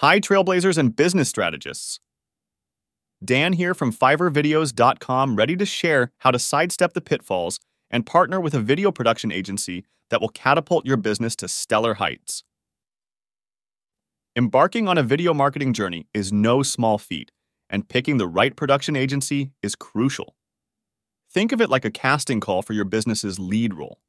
Hi, trailblazers and business strategists. Dan here from FiverrVideos.com, ready to share how to sidestep the pitfalls and partner with a video production agency that will catapult your business to stellar heights. Embarking on a video marketing journey is no small feat, and picking the right production agency is crucial. Think of it like a casting call for your business's lead role.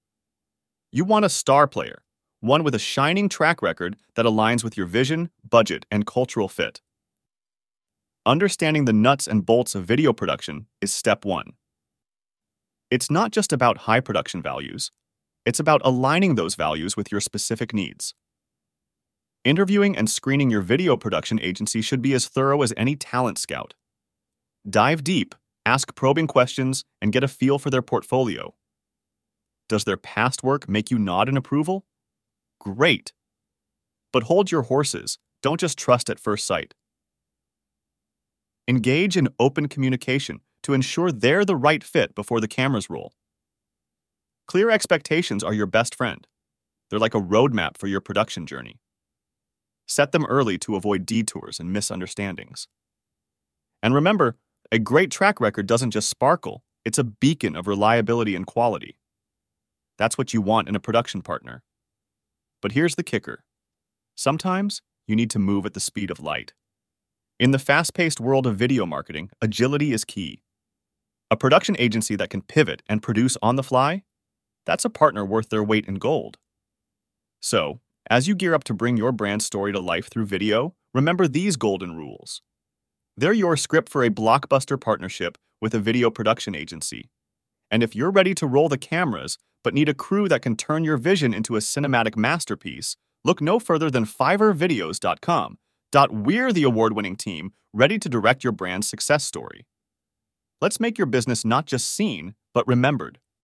You want a star player, one with a shining track record that aligns with your vision, budget, and cultural fit. Understanding the nuts and bolts of video production is step one. It's not just about high production values, it's about aligning those values with your specific needs. Interviewing and screening your video production agency should be as thorough as any talent scout. Dive deep, ask probing questions, and get a feel for their portfolio. Does their past work make you nod in approval? Great. But hold your horses, don't just trust at first sight. Engage in open communication to ensure they're the right fit before the cameras roll. Clear expectations are your best friend. They're like a roadmap for your production journey. Set them early to avoid detours and misunderstandings. And remember, a great track record doesn't just sparkle, it's a beacon of reliability and quality. That's what you want in a production partner. But here's the kicker sometimes you need to move at the speed of light. In the fast paced world of video marketing, agility is key. A production agency that can pivot and produce on the fly? That's a partner worth their weight in gold. So, as you gear up to bring your brand story to life through video, remember these golden rules. They're your script for a blockbuster partnership with a video production agency. And if you're ready to roll the cameras, but need a crew that can turn your vision into a cinematic masterpiece, look no further than FiverrVideos.com. We're the award winning team ready to direct your brand's success story. Let's make your business not just seen, but remembered.